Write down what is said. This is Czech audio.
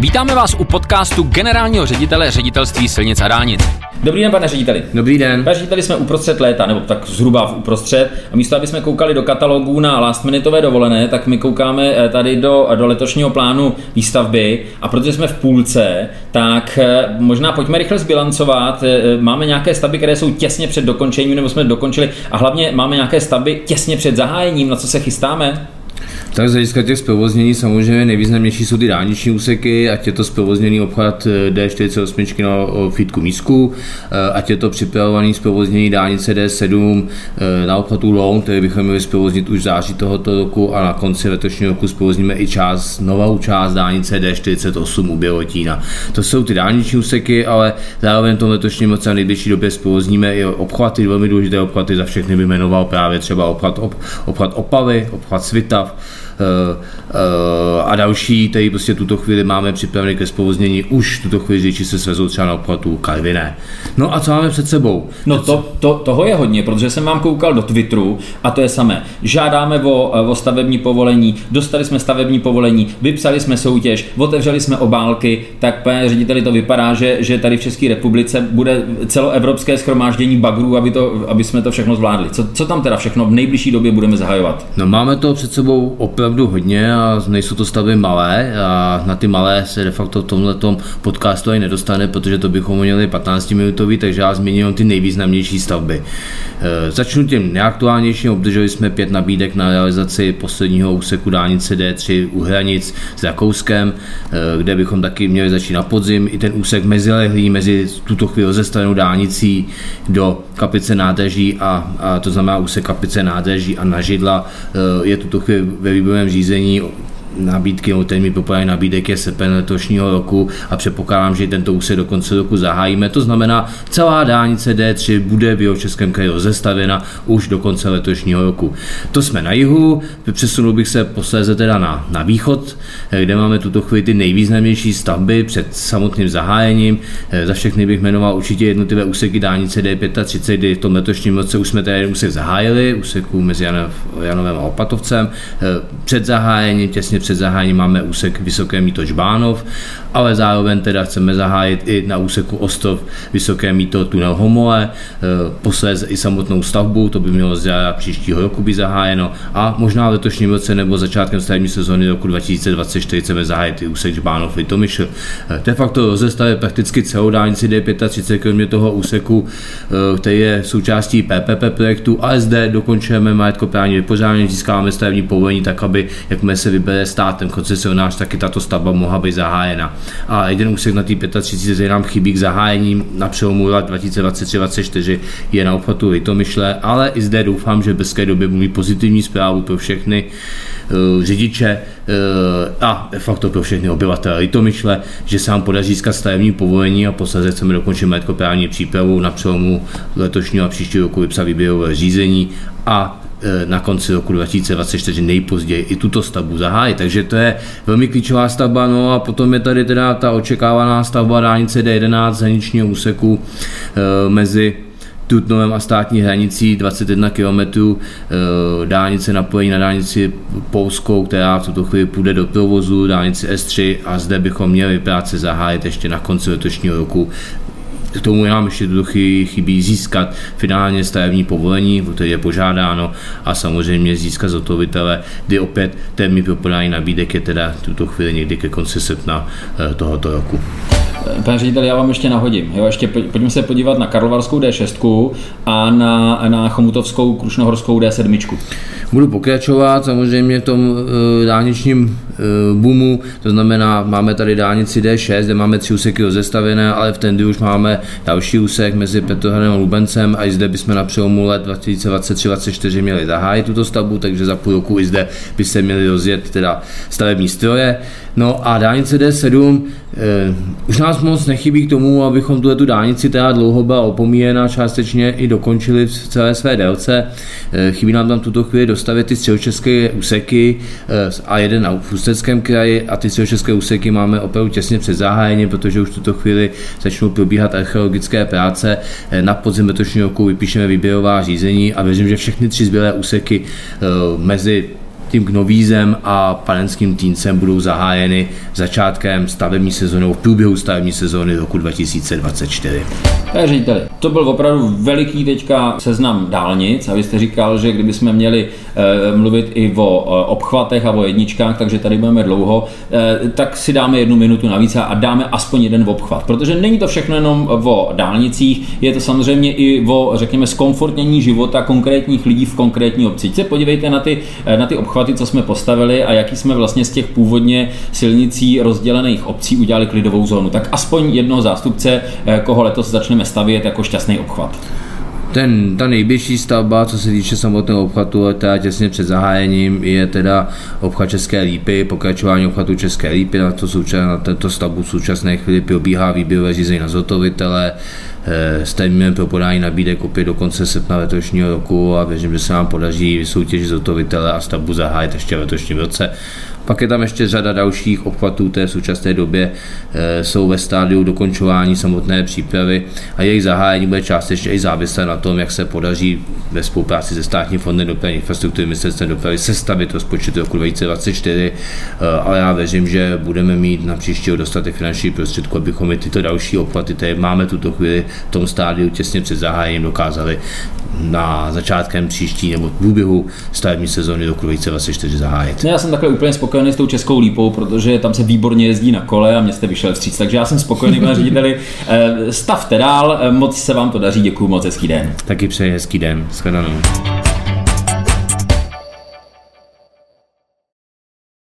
Vítáme vás u podcastu generálního ředitele ředitelství silnic a dálnic. Dobrý den, pane řediteli. Dobrý den. Pane řediteli, jsme uprostřed léta, nebo tak zhruba v uprostřed. A místo, aby jsme koukali do katalogů na last minuteové dovolené, tak my koukáme eh, tady do, do letošního plánu výstavby. A protože jsme v půlce, tak eh, možná pojďme rychle zbilancovat. Eh, máme nějaké stavby, které jsou těsně před dokončením, nebo jsme dokončili. A hlavně máme nějaké stavby těsně před zahájením, na co se chystáme? Tak z hlediska těch zprovoznění samozřejmě nejvýznamnější jsou ty dálniční úseky, ať je to zprovozněný obchvat eh, D48 na Fitku Mísku, ať je to připravovaný zprovoznění dálnice D7 eh, na obchvatu Loun, který bychom měli zprovoznit už v září tohoto roku a na konci letošního roku zprovozníme i část, novou část dálnice D48 u Bělotína. To jsou ty dálniční úseky, ale zároveň v tom letošním roce a nejbližší době zprovozníme i obchvaty, velmi důležité obchvaty, za všechny by jmenoval právě třeba obchvat, ob, obchvat Opavy, obchvat Svitav, a další, který prostě tuto chvíli máme připravený ke zpovoznění, už tuto chvíli řeči se svezou třeba na obchvatu Kalviné. No a co máme před sebou? No to, to, toho je hodně, protože jsem vám koukal do Twitteru a to je samé. Žádáme o, eh, o stavební povolení, dostali jsme stavební povolení, vypsali jsme soutěž, otevřeli jsme obálky, tak pane řediteli to vypadá, že, že tady v České republice bude celoevropské schromáždění bagrů, aby, to, aby jsme to všechno zvládli. Co, co tam teda všechno v nejbližší době budeme zahajovat? No máme to před sebou opět opravdu hodně a nejsou to stavby malé a na ty malé se de facto v tomhle podcastu ani nedostane, protože to bychom měli 15 minutový, takže já zmíním ty nejvýznamnější stavby. E, začnu tím nejaktuálnějším, obdrželi jsme pět nabídek na realizaci posledního úseku dálnice D3 u hranic s Rakouskem, e, kde bychom taky měli začít na podzim. I ten úsek mezilehlý mezi tuto chvíli rozestavenou dálnicí do kapice nádrží a, a to znamená úsek kapice nádrží a nažidla e, je tuto chvíli ve výběru výběrovém řízení nabídky, nebo termín populární nabídek je srpen letošního roku a předpokládám, že tento úsek do konce roku zahájíme. To znamená, celá dálnice D3 bude v jeho českém kraji rozestavěna už do konce letošního roku. To jsme na jihu, přesunul bych se posléze teda na, na východ, kde máme tuto chvíli ty nejvýznamnější stavby před samotným zahájením. Za všechny bych jmenoval určitě jednotlivé úseky dálnice D35, kdy v tom letošním roce už jsme tady úsek zahájili, úseku mezi Janovem a Opatovcem. Před zahájením těsně před zahájením máme úsek Vysoké míto Žbánov, ale zároveň teda chceme zahájit i na úseku Ostov Vysoké míto tunel Homole, eh, posléze i samotnou stavbu, to by mělo zjádat příštího roku by zahájeno a možná v letošním roce nebo začátkem stavební sezóny roku 2024 chceme zahájit i úsek Žbánov Litomyšl. Eh, de facto rozestavuje prakticky celou dálnici D35, kromě toho úseku, eh, který je součástí PPP projektu a zde dokončujeme majetkoprávní vypořádání, získáme stavební povolení tak, aby jakmile se vybere státem koncesionář, taky tato stavba mohla být zahájena. A jeden úsek na té 35 nám chybí k zahájení na přelomu let 2023-2024 je na obchvatu Litomyšle, ale i zde doufám, že v brzké době mít pozitivní zprávu pro všechny uh, řidiče uh, a de facto pro všechny obyvatele Litomyšle, že se nám podaří získat stavební povolení a posledně chceme dokončit majetkoprávní přípravu na přelomu letošního a příštího roku vypsat výběrové řízení a na konci roku 2024 nejpozději i tuto stavbu zahájit. Takže to je velmi klíčová stavba. No a potom je tady teda ta očekávaná stavba dálnice D11 hraničního úseku eh, mezi Tutnovem a státní hranicí 21 km eh, dálnice napojení na dálnici Polskou, která v tuto chvíli půjde do provozu, dálnici S3 a zde bychom měli práce zahájit ještě na konci letošního roku k tomu nám ještě do chybí získat finálně stavební povolení, které je požádáno a samozřejmě získat zhotovitele, kdy opět termín pro podání nabídek je teda tuto chvíli někdy ke konci srpna eh, tohoto roku. Pane řediteli, já vám ještě nahodím. Jo, ještě pojďme se podívat na Karlovarskou D6 a na, na Chomutovskou Krušnohorskou D7. Budu pokračovat samozřejmě v tom e, dálničním boomu, to znamená, máme tady dálnici D6, kde máme tři úseky rozestavené, ale v tendy už máme další úsek mezi Petrohradem a Lubencem a i zde bychom na přelomu let 2023-2024 měli zahájit tuto stavbu, takže za půl roku i zde by se měli rozjet teda stavební stroje. No a dálnice D7, eh, už nás moc nechybí k tomu, abychom tuhle tu dálnici teda dlouho byla opomíjena, částečně i dokončili v celé své délce. Eh, chybí nám tam tuto chvíli dostavit ty středočeské úseky eh, a jeden na Ústeckém kraji a ty středočeské úseky máme opravdu těsně před zahájením, protože už v tuto chvíli začnou probíhat archeologické práce. Eh, na podzim letošního roku vypíšeme výběrová řízení a věřím, že všechny tři zbylé úseky eh, mezi tím Knovízem a panenským týncem budou zahájeny začátkem stavební sezóny, v průběhu stavební sezóny roku 2024. Takže řediteli, to byl opravdu veliký teďka seznam dálnic a vy jste říkal, že kdybychom měli e, mluvit i o e, obchvatech a o jedničkách, takže tady budeme dlouho, e, tak si dáme jednu minutu navíc a dáme aspoň jeden obchvat, protože není to všechno jenom o dálnicích, je to samozřejmě i o, řekněme, zkomfortnění života konkrétních lidí v konkrétní obci. Se podívejte na ty, na ty obchvaty, co jsme postavili a jaký jsme vlastně z těch původně silnicí rozdělených obcí udělali klidovou zónu. Tak aspoň jednoho zástupce, koho letos začneme stavět jako šťastný obchvat. Ten, ta nejbližší stavba, co se týče samotného obchvatu, teda těsně před zahájením, je teda obchvat České lípy, pokračování obchvatu České lípy, na, to na tento stavbu v současné chvíli probíhá výběrové řízení na zotovitele, eh, stavíme pro podání nabídek opět do konce srpna letošního roku a věřím, že se nám podaří vysoutěžit zotovitele a stavbu zahájit ještě v letošním roce. Pak je tam ještě řada dalších obchvatů, v současné době. E, jsou ve stádiu dokončování samotné přípravy a jejich zahájení bude částečně i závislé na tom, jak se podaří ve spolupráci se státním fondem dopravní infrastruktury ministerstvem dopravy sestavit rozpočet roku 2024, e, ale já věřím, že budeme mít na příští dostatek finanční prostředků, abychom i tyto další obchvaty, které máme tuto chvíli v tom stádiu těsně před zahájením, dokázali na začátkem příští nebo v průběhu stavební sezóny roku 2024 zahájit. No, já jsem takhle úplně spokojený s tou Českou lípou, protože tam se výborně jezdí na kole a mě jste vyšel vstříc, takže já jsem spokojený, pane řediteli. Eh, stavte dál, eh, moc se vám to daří, děkuji moc, hezký den. Taky přeji hezký den, shledanou.